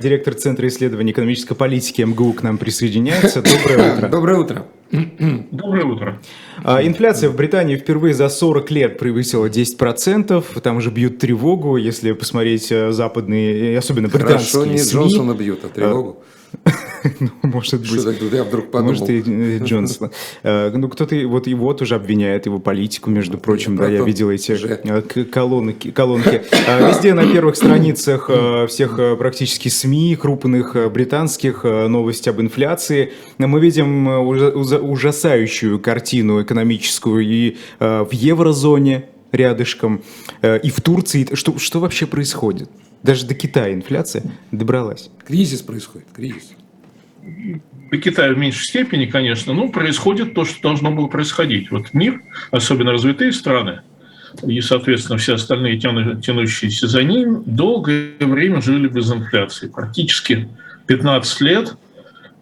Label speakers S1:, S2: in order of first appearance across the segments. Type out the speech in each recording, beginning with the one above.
S1: Директор Центра исследований экономической политики МГУ к нам присоединяется. Доброе утро.
S2: Доброе утро.
S3: Доброе утро.
S1: А, инфляция в Британии впервые за 40 лет превысила 10%. Там уже бьют тревогу, если посмотреть э, западные, особенно британские
S2: Хорошо, не
S1: СМИ.
S2: Джонсона бьют, а тревогу.
S1: Ну, может быть.
S2: Что я вдруг подумал.
S1: Может, и э, Джонсона. Э, Ну, кто-то вот его тоже обвиняет, его политику, между прочим, да, я видел эти э, колонки. колонки. Везде на первых страницах всех практически СМИ, крупных британских, новости об инфляции. Мы видим ужа- ужа- ужасающую картину экономическую и в еврозоне рядышком, и в Турции. Что, что вообще происходит? Даже до Китая инфляция добралась.
S2: Кризис происходит, кризис.
S3: По Китаю в меньшей степени, конечно, но происходит то, что должно было происходить. Вот мир, особенно развитые страны, и, соответственно, все остальные, тяну- тянущиеся за ним, долгое время жили без инфляции. Практически 15 лет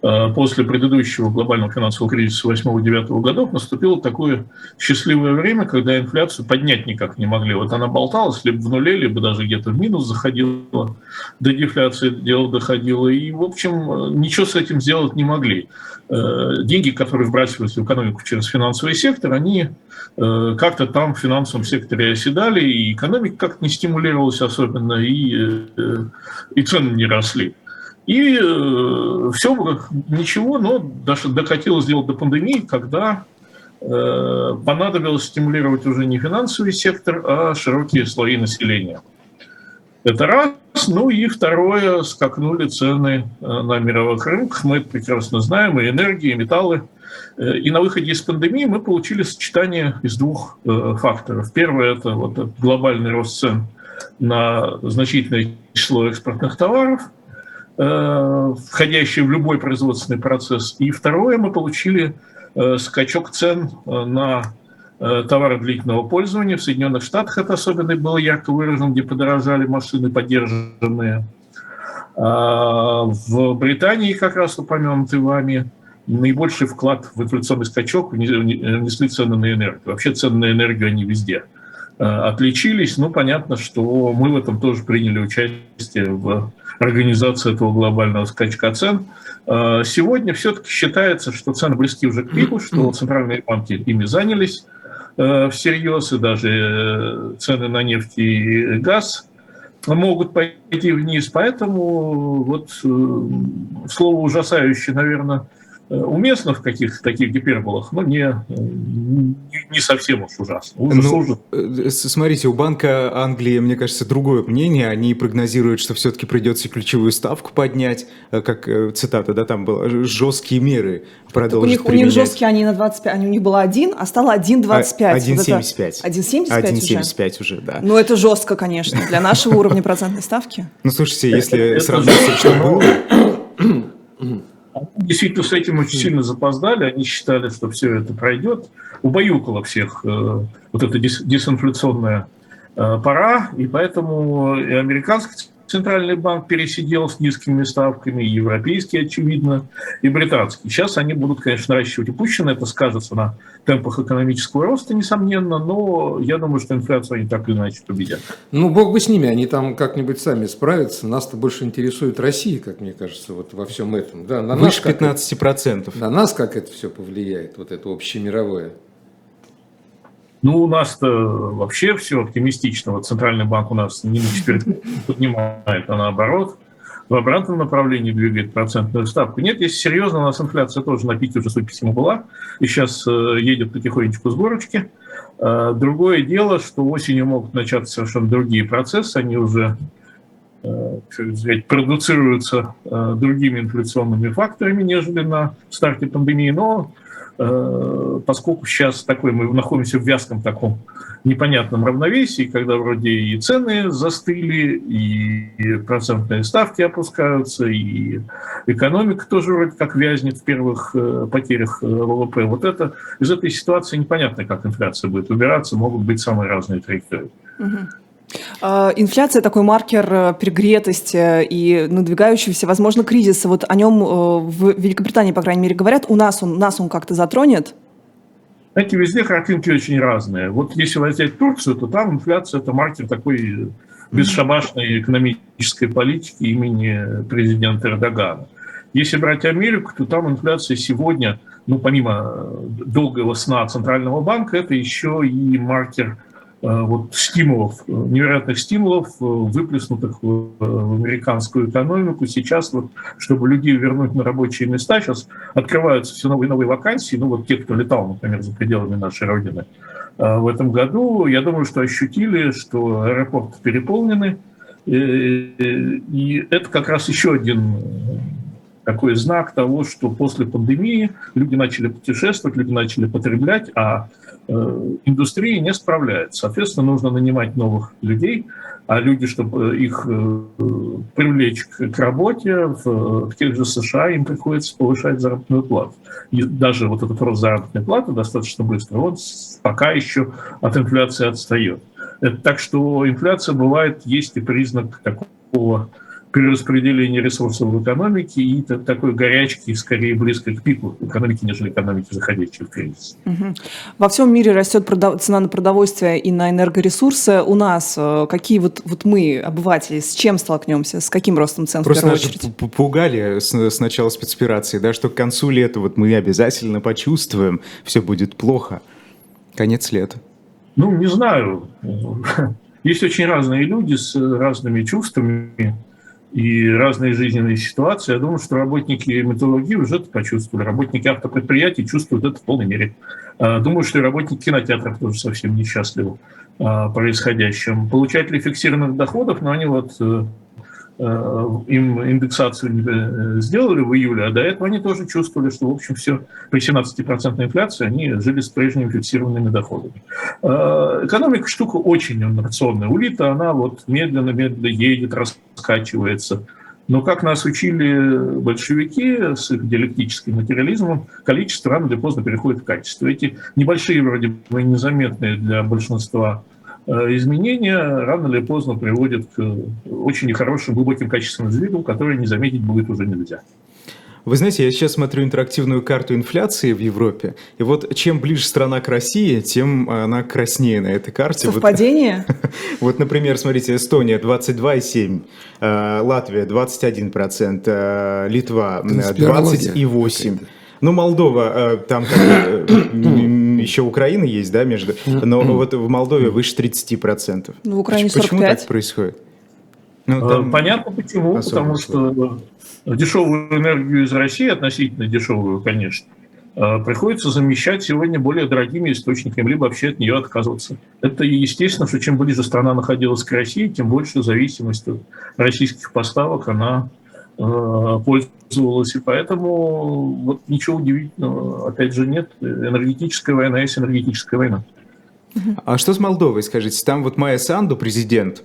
S3: после предыдущего глобального финансового кризиса 8-9 годов наступило такое счастливое время, когда инфляцию поднять никак не могли. Вот она болталась либо в нуле, либо даже где-то в минус заходила, до дефляции дело доходило. И, в общем, э, ничего с этим сделать не могли. Э, Деньги, которые вбрасывались в экономику через финансовый сектор, они э, как-то там в финансовом секторе оседали, и экономика как-то не стимулировалась особенно, и, э, и цены не росли. И все, ничего, но даже докатилось дело до пандемии, когда э, понадобилось стимулировать уже не финансовый сектор, а широкие слои населения. Это раз. Ну и второе, скакнули цены э, на мировых рынках. Мы это прекрасно знаем, и энергии, и металлы. Э, И на выходе из пандемии мы получили сочетание из двух э, факторов. Первое – это вот глобальный рост цен на значительное число экспортных товаров, э, входящие в любой производственный процесс. И второе, мы получили э, скачок цен э, на э, товары длительного пользования. В Соединенных Штатах это особенно было ярко выражено, где подорожали машины поддержанные. А В Британии, как раз упомянутый вами, наибольший вклад в инфляционный скачок внесли цены на энергию. Вообще цены на энергию, они везде э, отличились. Ну, понятно, что мы в этом тоже приняли участие в организации этого глобального скачка цен. Э, Сегодня все-таки считается, что цены близки уже к пику, что центральные банки ими занялись э, всерьез, и даже э, цены на нефть и газ могут пойти вниз. Поэтому вот э, слово ужасающее, наверное, уместно в каких-то таких гиперболах, но не, э, не, совсем уж ужасно. Ужас,
S1: Ну,
S3: ужас.
S1: э, Смотрите, у Банка Англии, мне кажется, другое мнение. Они прогнозируют, что все-таки придется ключевую ставку поднять, э, как э, цитата, да, там было, «Ж- жесткие меры
S4: Так у
S1: продолжить
S4: них, у них
S1: применять».
S4: жесткие, они на 25, они, у них было 1, а стало 1,25.
S1: А,
S4: Вот это-
S1: 1,75.
S4: 1,75 уже?
S1: 1,75 уже, да.
S4: Ну, это жестко, конечно, для нашего уровня процентной ставки.
S1: Ну, слушайте, если
S3: это
S1: сравнить, с тем, что было...
S3: Действительно, с этим очень сильно запоздали. Они считали, что все это пройдет. Убаюкало всех э, вот эта дис- дисинфляционная э, пора, и поэтому и американский центральный банк пересидел с низкими ставками, и европейский, очевидно, и британский. Сейчас они будут, конечно, наращивать упущенное, это скажется на темпах экономического роста, несомненно, но я думаю, что инфляцию они так или иначе победят.
S2: Ну, бог бы с ними, они там как-нибудь сами справятся. Нас-то больше интересует Россия, как мне кажется, вот во всем этом. Да, на нас
S1: Выше
S2: как
S1: 15%.
S2: это- на нас как это все повлияет, вот это общемировое.
S3: Ну, у нас-то вообще все оптимистично. Вот Центральный банк у нас не теперь поднимает, а наоборот в обратном направлении двигает процентную ставку. Нет, если серьезно, у нас инфляция тоже на пике уже, судя по всему, была, и сейчас э, едет потихонечку с горочки. Э, Другое дело, что осенью могут начаться совершенно другие процессы, они уже э, сказать, продуцируются э, другими инфляционными факторами, нежели на старте пандемии, но поскольку сейчас такой мы находимся в вязком таком непонятном равновесии, когда вроде и цены застыли, и процентные ставки опускаются, и экономика тоже вроде как вязнет в первых э, потерях э, ВВП. Вот это из этой ситуации непонятно, как инфляция будет убираться, могут быть самые разные траектории.
S4: Мгм. А, Инфляция такой маркер э, перегретости и надвигающегося, возможно, кризиса. Вот о нем э, в Великобритании, по крайней мере, говорят. У нас он, нас он как-то затронет?
S3: Знаете, везде картинки очень разные. Вот если взять Турцию, то там инфляция – это маркер такой бесшабашной экономической политики имени президента Эрдогана. Если брать Америку, то там инфляция сегодня, ну, помимо долгого сна Центрального банка, это еще и маркер Э, вот стимулов, э, невероятных стимулов, э, выплеснутых в, американскую экономику. Сейчас, вот, чтобы людей вернуть на рабочие места, сейчас открываются все новые новые вакансии. Ну вот те, кто летал, например, за пределами нашей Родины в этом году, я думаю, что ощутили, что аэропорты переполнены. И это как раз еще один такой знак того, что после пандемии люди начали путешествовать, люди начали потреблять, а Э, индустрия не справляется. Соответственно, нужно нанимать новых людей, а люди, чтобы их э, привлечь к работе, в тех же США им приходится повышать заработную плату. И даже вот этот рост заработной платы достаточно быстро, он пока еще от инфляции отстает. Это так что инфляция бывает, есть и признак такого перераспределения ресурсов в экономике и такой горячки, скорее близкой к пику экономики, нежели экономики, заходящей в кризис.
S4: Угу. Во всем мире растет продав... цена на продовольствие и на энергоресурсы. У нас э, какие вот, вот мы, обыватели, с чем столкнемся? С каким ростом цен
S1: Просто
S4: в первую очередь?
S1: пугали с, с начала спецоперации, да, что к концу лета вот мы обязательно почувствуем, все будет плохо. Конец лета.
S3: Ну, не знаю. Есть очень разные люди с разными чувствами и разные жизненные ситуации. Я думаю, что работники металлургии уже это почувствовали. Работники автопредприятий чувствуют это в полной мере. А, думаю, что и работники кинотеатров тоже совсем несчастливы а, происходящим. Получатели фиксированных доходов, но они вот э, им индексацию э, сделали в июле, а до этого они тоже чувствовали, что, в общем, все при 17% инфляции они жили с прежними фиксированными доходами. Э, экономика штука очень инновационная. Улита, она вот медленно-медленно едет, раскачивается. Но, как нас учили большевики с их диалектическим материализмом, количество рано или поздно переходит в качество. Эти небольшие, вроде бы незаметные для большинства Э, изменения рано или поздно приводят к очень нехорошим, глубоким качественным сдвигам, которые не заметить будет уже нельзя.
S1: Вы знаете, я сейчас смотрю интерактивную карту инфляции в Европе, и вот чем ближе страна к России, тем она краснее на этой карте.
S4: Совпадение?
S1: Вот, вот например, смотрите, Эстония 22,7, э, Латвия 21%, э, Литва 20,8%. Ну, Молдова, там еще Украина есть, да, между... Но вот в Молдове выше 30%.
S4: Ну, в Украине 45%.
S1: Почему так происходит?
S3: Ну, э, там Понятно почему, потому что дешевую энергию из России, относительно дешевую, конечно, э, приходится замещать сегодня более дорогими источниками, либо вообще от нее отказываться. Это естественно, что чем ближе страна находилась к России, тем больше зависимость от российских поставок она пользовалась, и поэтому вот ничего удивительного, опять же, нет. Энергетическая война есть энергетическая война.
S1: А что с Молдовой, скажите? Там вот Майя Санду, президент,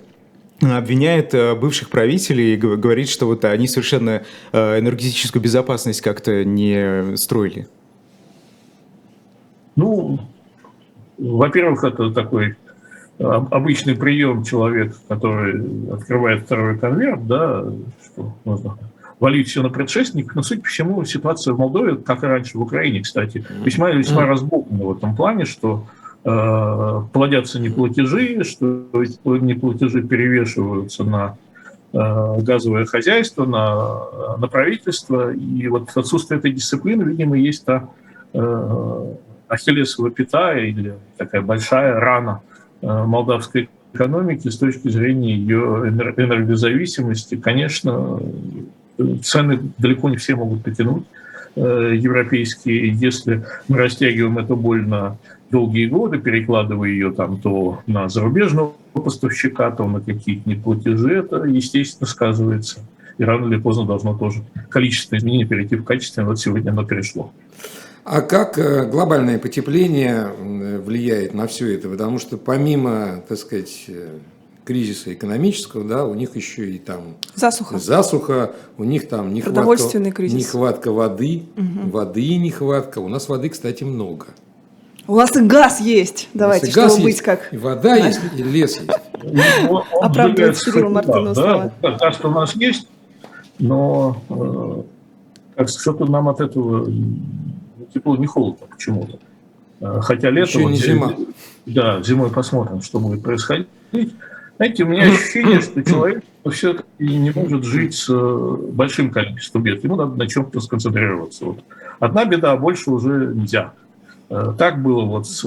S1: обвиняет э, бывших правителей и говорит, что вот они совершенно э, энергетическую безопасность как-то не строили.
S3: Ну, во-первых, это такой обычный прием человека, который открывает второй конверт, да, что можно валить все на предшественников, но, суть по всему, ситуация в Молдове, как и раньше в Украине, кстати, весьма весьма разбухана в этом плане, что э, плодятся неплатежи, что неплатежи перевешиваются на э, газовое хозяйство, на, на правительство, и вот отсутствие этой дисциплины, видимо, есть та э, ахиллесова пята или такая большая рана – молдавской экономики с точки зрения ее энергозависимости. Конечно, цены далеко не все могут потянуть э, европейские. Если мы растягиваем эту боль на долгие годы, перекладывая ее там то на зарубежного поставщика, то на какие-то платежи, это, естественно, сказывается. И рано или поздно должно тоже количество изменений перейти в качественное. Вот сегодня оно перешло.
S2: А как э, глобальное потепление влияет на все это? Потому что помимо, так сказать, э, кризиса экономического, да, у них еще и там
S4: засуха,
S2: засуха у них там нехватка, нехватка воды, угу. воды нехватка. У нас воды, кстати, много.
S4: У нас и газ есть. Давайте, чтобы газ быть как.
S2: И вода есть, и лес есть.
S3: Оправдывает Кирилла Мартынова слова. Газ у нас есть, но э, что-то нам от этого тепло, не холодно почему-то. Э, хотя лето...
S2: Еще не зима.
S3: Да, зимой посмотрим, что будет происходить. Знаете, у меня ощущение, что человек все-таки не может жить с э, большим количеством бед. Ему надо на чем-то сконцентрироваться. Вот. Одна беда, а больше уже нельзя. Э, так было вот с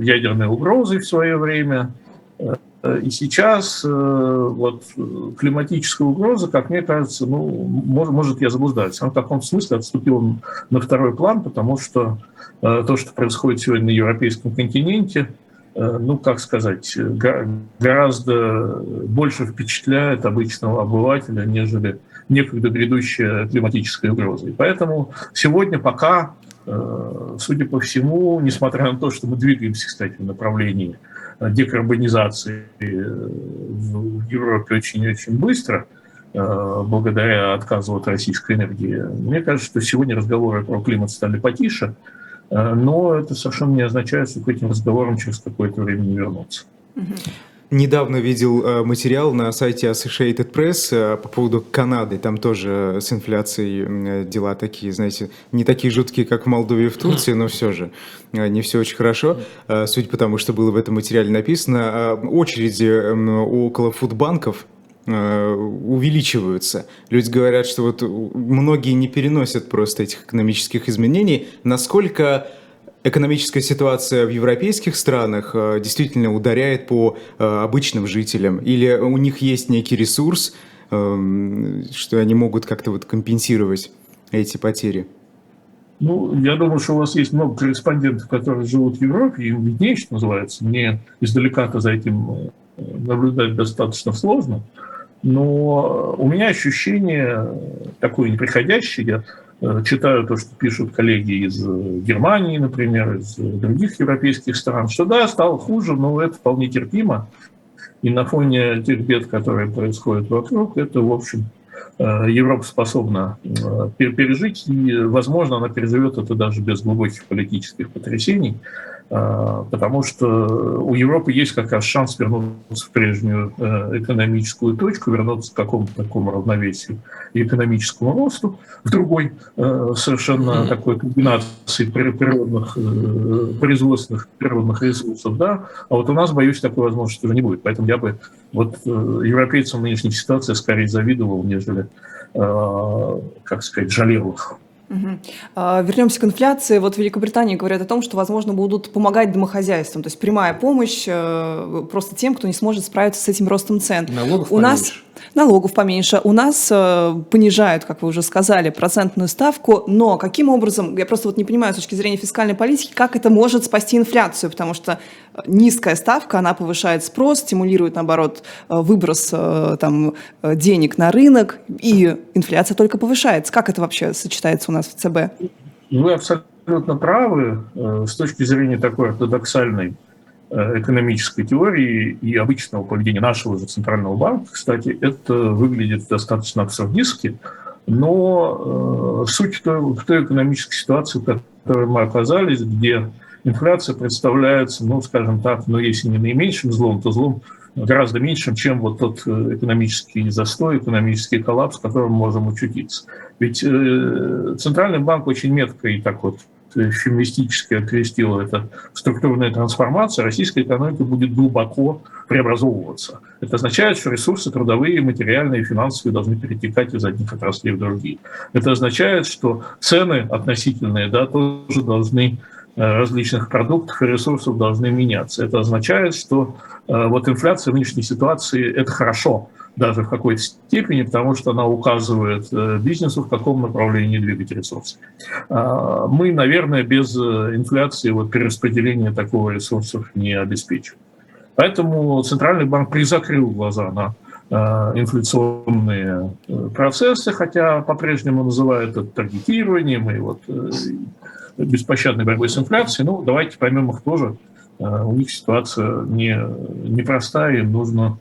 S3: ядерной угрозой в свое время. И сейчас вот климатическая угроза, как мне кажется, ну, может, может я заблуждаюсь, она в каком смысле отступила на второй план, потому что то, что происходит сегодня на европейском континенте, Э, ну, как сказать, гораздо больше впечатляет обычного обывателя, нежели некогда грядущая климатическая угроза. И поэтому сегодня пока, э, судя по всему, несмотря на то, что мы двигаемся, кстати, в направлении декарбонизации э, в Европе очень-очень быстро, благодаря отказу от российской энергии, мне кажется, что сегодня разговоры про климат стали потише, Э, но это совершенно не означает, что к этим разговорам через какое-то время не вернуться.
S1: Недавно видел э, материал на сайте Associated Press э, по поводу Канады. Там тоже с инфляцией дела такие, знаете, не такие жуткие, как в Молдове и в Турции, но все же не все очень хорошо. Суть потому, что было в этом материале написано. Очереди около фудбанков Э, увеличиваются. Люди говорят, что вот многие не переносят просто этих экономических изменений. Насколько экономическая ситуация в европейских странах э, действительно ударяет по э, обычным жителям? Или у них есть некий ресурс, эм, что они могут как-то вот компенсировать эти потери?
S3: Ну, я думаю, что у вас есть много корреспондентов, которые живут в Европе, им виднее, что называется. Мне издалека-то за этим наблюдать достаточно сложно. Но у меня ощущение такое неприходящее. Я э, читаю то, что пишут коллеги из э, Германии, например, из других европейских стран, что да, стало хуже, но это вполне терпимо. И на фоне тех бед, которые происходят вокруг, это, в общем, э, Европа способна пережить, и, возможно, она переживет это даже без глубоких политических потрясений. А, потому что у Европы есть как раз шанс вернуться в прежнюю э, экономическую точку, вернуться к какому-то такому равновесию и экономическому росту, в другой э, совершенно такой комбинации природных, э, производственных природных ресурсов, да, а вот у нас, боюсь, такой возможности уже не будет. Поэтому я бы вот европейцам нынешней ситуации скорее завидовал, нежели, как сказать, жалел их.
S4: Угу. Вернемся к инфляции. Вот в Великобритании говорят о том, что, возможно, будут помогать домохозяйствам, то есть прямая помощь э, просто тем, кто не сможет справиться с этим ростом цен.
S2: Налогов У поменьше. нас
S4: налогов поменьше. У нас э, понижают, как вы уже сказали, процентную ставку, но каким образом, я просто вот не понимаю с точки зрения фискальной политики, как это может спасти инфляцию, потому что низкая ставка, она повышает спрос, стимулирует, наоборот, э, выброс э, там, э, денег на рынок, и инфляция только повышается. Как это вообще сочетается у нас в ЦБ?
S3: Вы абсолютно правы с точки зрения такой ортодоксальной экономической теории и обычного поведения нашего же Центрального банка, кстати, это выглядит достаточно абсурдистски, но э, суть в той, в той экономической ситуации, в которой мы оказались, где инфляция представляется, ну, скажем так, ну, если не наименьшим злом, то злом гораздо меньшим, чем вот тот э, экономический застой, экономический коллапс, мы можем учутиться. Ведь э, Центральный банк очень метко и так вот феминистически окрестил это структурная трансформация, российская экономика будет глубоко преобразовываться. Это означает, что ресурсы трудовые, материальные, финансовые должны перетекать из одних отраслей в другие. Это означает, что цены относительные да, тоже должны Э, различных продуктов и ресурсов должны меняться. Это означает, что э, вот инфляция в нынешней ситуации – это хорошо, даже в какой-то степени, потому что она указывает э, бизнесу, в каком направлении двигать ресурсы. А, мы, наверное, без инфляции вот перераспределения такого ресурсов не обеспечим. Поэтому Центральный банк призакрыл глаза на инфляционные процессы, хотя по-прежнему называют это таргетированием и вот беспощадной борьбой с инфляцией, ну, давайте поймем их тоже. Э, у них ситуация не, непростая, им нужно,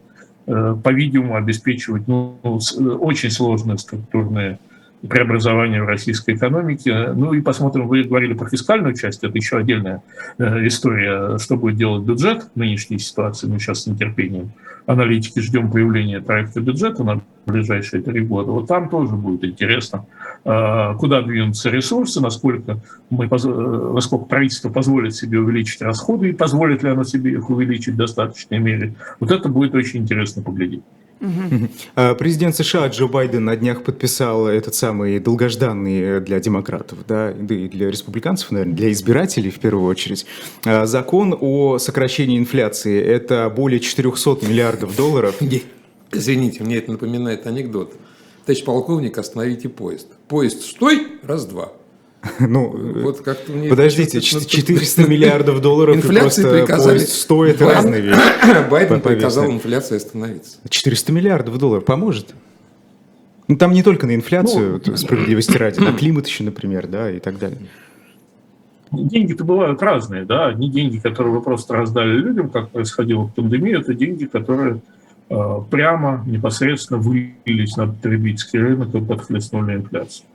S3: э, по-видимому, обеспечивать ну, очень сложные структурные преобразования в российской экономике. Ну и посмотрим, вы говорили про фискальную часть, это еще отдельная э, история, что будет делать бюджет в нынешней ситуации, мы сейчас с нетерпением аналитики ждем появления проекта бюджета на ближайшие три года. Вот там тоже будет интересно а, куда двинутся ресурсы, насколько, мы, насколько правительство позволит себе увеличить расходы и позволит ли оно себе их увеличить в достаточной мере. Вот это будет очень интересно поглядеть.
S1: Угу. Президент США Джо Байден на днях подписал этот самый долгожданный для демократов, да, и для республиканцев, наверное, для избирателей в первую очередь, а, закон о сокращении инфляции. Это более 400 миллиардов долларов.
S2: Извините, мне это напоминает анекдот. Товарищ полковник, остановите поезд. Поезд, стой, раз-два.
S1: Ну, вот как-то мне подождите, 400 миллиардов долларов
S2: инфляции
S1: просто
S2: приказали,
S1: стоит Байден, разные вещи.
S2: Байден приказал инфляции остановиться.
S1: 400 миллиардов долларов поможет? Ну, там не только на инфляцию, ну, справедливости ради, на климат еще, например, да, и так далее.
S3: Деньги-то бывают разные, да, не деньги, которые вы просто раздали людям, как происходило в пандемии, это деньги, которые э, прямо, непосредственно вылились на потребительский рынок и подхлестнули инфляцию.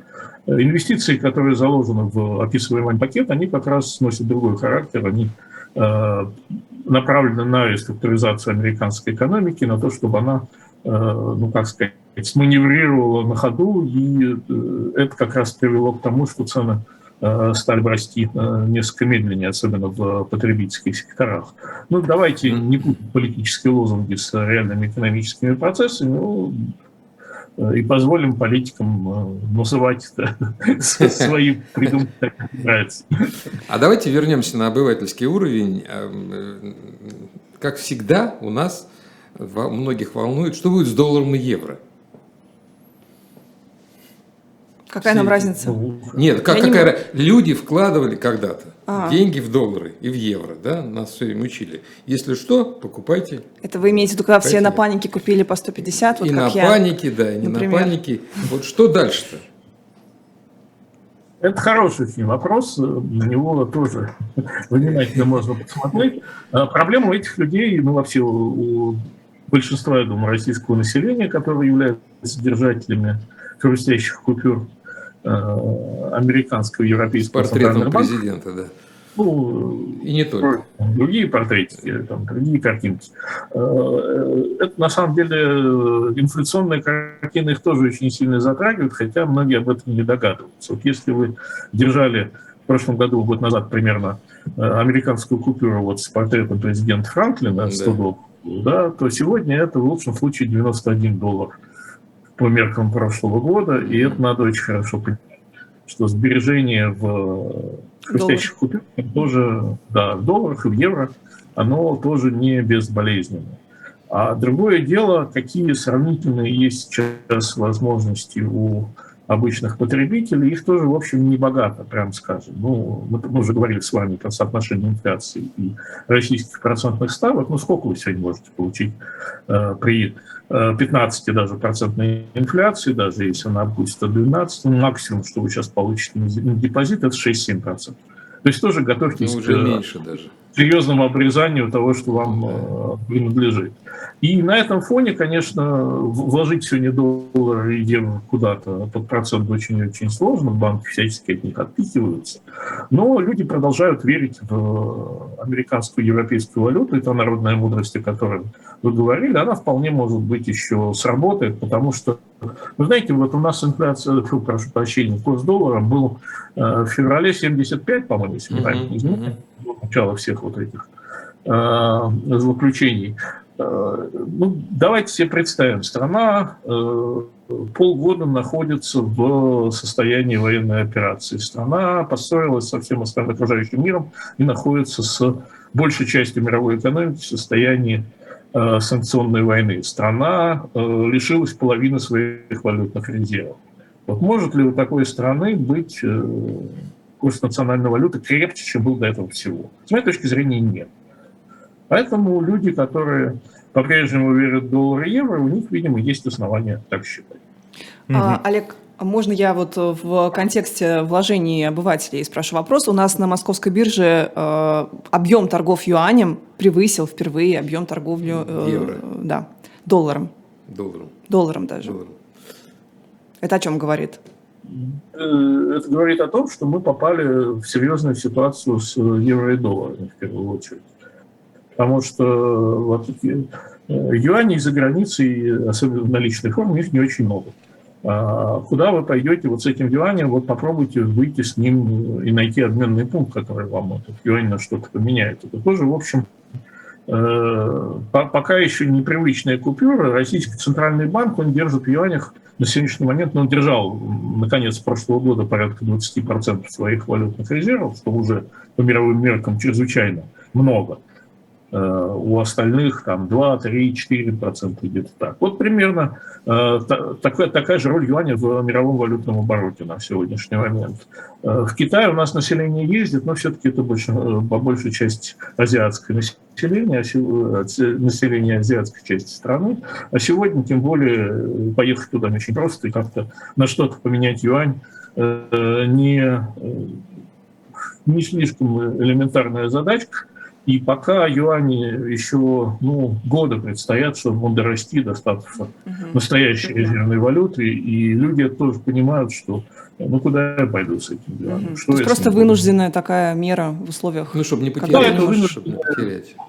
S3: Инвестиции, которые заложены в описываемый пакет, они как раз носят другой характер, они э, направлены на реструктуризацию американской экономики, на то, чтобы она, э, ну как сказать, сманеврировала на ходу, и э, это как раз привело к тому, что цены стали расти несколько медленнее, особенно в потребительских секторах. Ну, давайте не путать политические лозунги с реальными экономическими процессами, Э, и позволим политикам э, называть свои придумки, нравится.
S2: А давайте вернемся на обывательский уровень. Э, как всегда, у нас многих волнует, что будет с долларом и евро.
S4: Какая нам разница?
S2: Нет, как, какая не... люди вкладывали когда-то а. деньги в доллары и в евро, да, нас все время учили. Если что, покупайте.
S4: Это вы имеете в виду, когда все на панике купили по 150,
S2: вот И на я, панике, да, и не например. на панике. Вот что дальше-то?
S3: Это хороший очень вопрос, на него тоже внимательно можно посмотреть. А проблема у этих людей, ну вообще у большинства, я думаю, российского населения, которые являются держателями хрустящих купюр, американского европейского
S2: портретом президента, да.
S3: Ну, и не только. Другие портретики, там, другие картинки. Э, это на самом деле инфляционные картины их тоже очень сильно затрагивают, хотя многие об этом не догадываются. Вот если вы держали в прошлом году, год назад примерно, э, американскую купюру вот с портретом президента Франклина 100 да. долларов, да, то сегодня это в лучшем случае 91 доллар по меркам прошлого года, и это надо очень хорошо понимать, что сбережение в хрустящих купюрах тоже, да, в долларах и в евро, оно тоже не безболезненно. А другое дело, какие сравнительные есть сейчас возможности у обычных потребителей, их тоже, в общем, не богато, прям скажем. Ну, мы, мы уже говорили с вами про соотношение инфляции и российских процентных ставок. Ну, сколько вы сегодня можете получить э, при 15 э, даже процентной инфляции, даже если она опустится до 12, ну, максимум, что вы сейчас получите на депозит, это 6-7 процентов. То есть тоже готовьтесь
S2: ну, уже к меньше даже.
S3: серьезному обрезанию того, что вам да. Э, принадлежит. И на этом фоне, конечно, вложить сегодня доллар и евро куда-то под процент очень-очень сложно, банки всячески от них отпихиваются. Но люди продолжают верить в американскую европейскую валюту, это народная мудрость, о которой вы говорили, она вполне может быть еще сработает, потому что, вы знаете, вот у нас инфляция, фу, прошу прощения, курс доллара был э, в феврале 75, по-моему, если правильно изменить, начало всех вот этих э, злоключений. Э, ну, давайте себе представим, страна э, полгода находится в состоянии военной операции. Страна построилась со всем остальным окружающим миром и находится с большей частью мировой экономики в состоянии санкционной войны. Страна лишилась половины своих валютных резервов. Вот может ли у такой страны быть курс национальной валюты крепче, чем был до этого всего? С моей точки зрения, нет. Поэтому люди, которые по-прежнему верят в доллар и евро, у них, видимо, есть основания так считать.
S4: А, Олег, можно я вот в контексте вложений обывателей спрошу вопрос? У нас на московской бирже э, объем торгов юанем превысил впервые объем торговли э,
S2: Евро.
S4: да, долларом.
S2: Долларом.
S4: Долларом даже. Долларом. Это о чем говорит?
S3: Э, это говорит о том, что мы попали в серьезную ситуацию с евро и долларом в первую очередь потому что вот, э, юаней за границей, особенно в наличной форме, их не очень много. Куда вы пойдете вот с этим юанем, вот попробуйте выйти с ним и найти обменный пункт, который вам этот юань на что-то поменяет. Это тоже, в общем, э, по- пока еще непривычная купюра. Российский центральный банк, он держит в юанях на сегодняшний момент, ну, он держал, м, наконец, прошлого года порядка 20% своих валютных резервов, что уже по мировым меркам чрезвычайно много. Э, У остальных там 2, 3, 4 процента где-то так. Вот примерно э, та- такая, такая же роль юаня в мировом валютном обороте на сегодняшний момент. Э, В Китае у нас население ездит, но все-таки это больше, э, по большей части азиатское население, а население азиатской части страны. А сегодня, тем более, поехать туда не очень просто и как-то на что-то поменять юань э, не, э, не слишком элементарная задачка. И пока юани еще ну, годы предстоят, чтобы он дорасти до статуса настоящей резервной валюты, и люди тоже понимают, что ну куда я пойду с этим юанем?
S4: Мгм.
S3: Что
S4: То есть просто вынужденная такая мера в условиях.
S2: Ну, чтобы не потерять.
S3: это вынуждено-
S2: чтобы не потерять.
S1: Э,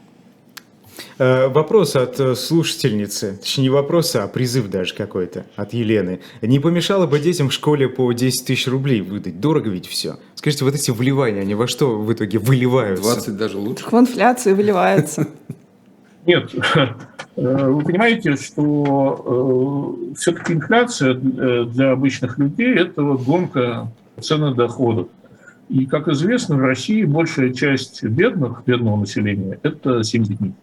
S1: Вопрос от э, слушательницы, точнее не вопрос, а призыв даже какой-то от Елены. Не помешало бы детям в школе по 10 тысяч рублей выдать? Дорого ведь все. Скажите, вот эти вливания, они во что в итоге выливаются?
S2: 20 даже лучше.
S4: В инфляции выливается.
S3: Нет, Э, вы понимаете, что все-таки инфляция э, для обычных людей – это вот гонка цены доходов. И, как известно, в России большая часть бедных, бедного населения – это семьи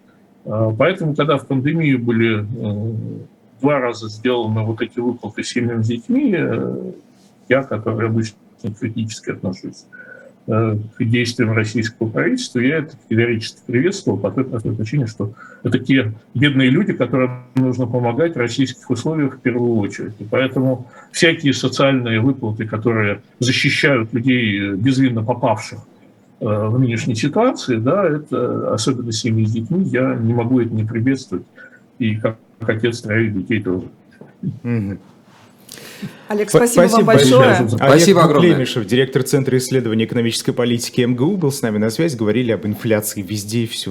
S3: Поэтому, когда в пандемию были э, два раза сделаны вот эти выплаты семьям с детьми, э, я, который обычно критически отношусь э, к действиям российского правительства, я это категорически приветствовал по той простой причине, что это те бедные люди, которым нужно помогать в российских условиях в первую очередь. И поэтому всякие социальные выплаты, которые защищают людей, безвинно попавших в нынешней ситуации, да, это особенно семьи с детьми, я не могу это не приветствовать. И как отец троих детей тоже.
S1: Мгм.
S4: Олег,
S1: П-
S4: спасибо, вам большое.
S3: большое.
S2: Спасибо
S1: Олег
S2: огромное.
S1: Буклемишев, директор Центра исследований экономической политики МГУ, был с нами на связи. Говорили об инфляции везде и всюду.